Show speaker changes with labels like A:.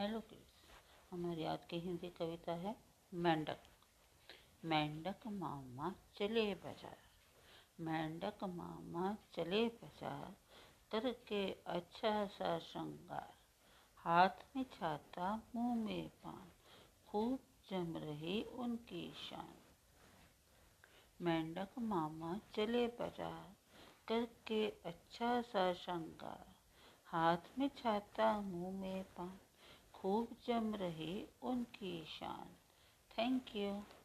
A: Hello kids हमारी आज की हिंदी कविता है, मेंढक। मेंढक मामा चले बाज़ार। मेंढक मामा चले बाज़ार करके अच्छा सा श्रृंगार। हाथ में छाता, मुँह में पान, खूब जम रही उनकी शान। मेंढक मामा चले बाज़ार करके अच्छा सा श्रृंगार। हाथ में छाता, मुँह में पान खूब जम रहे उनकी शान। Thank you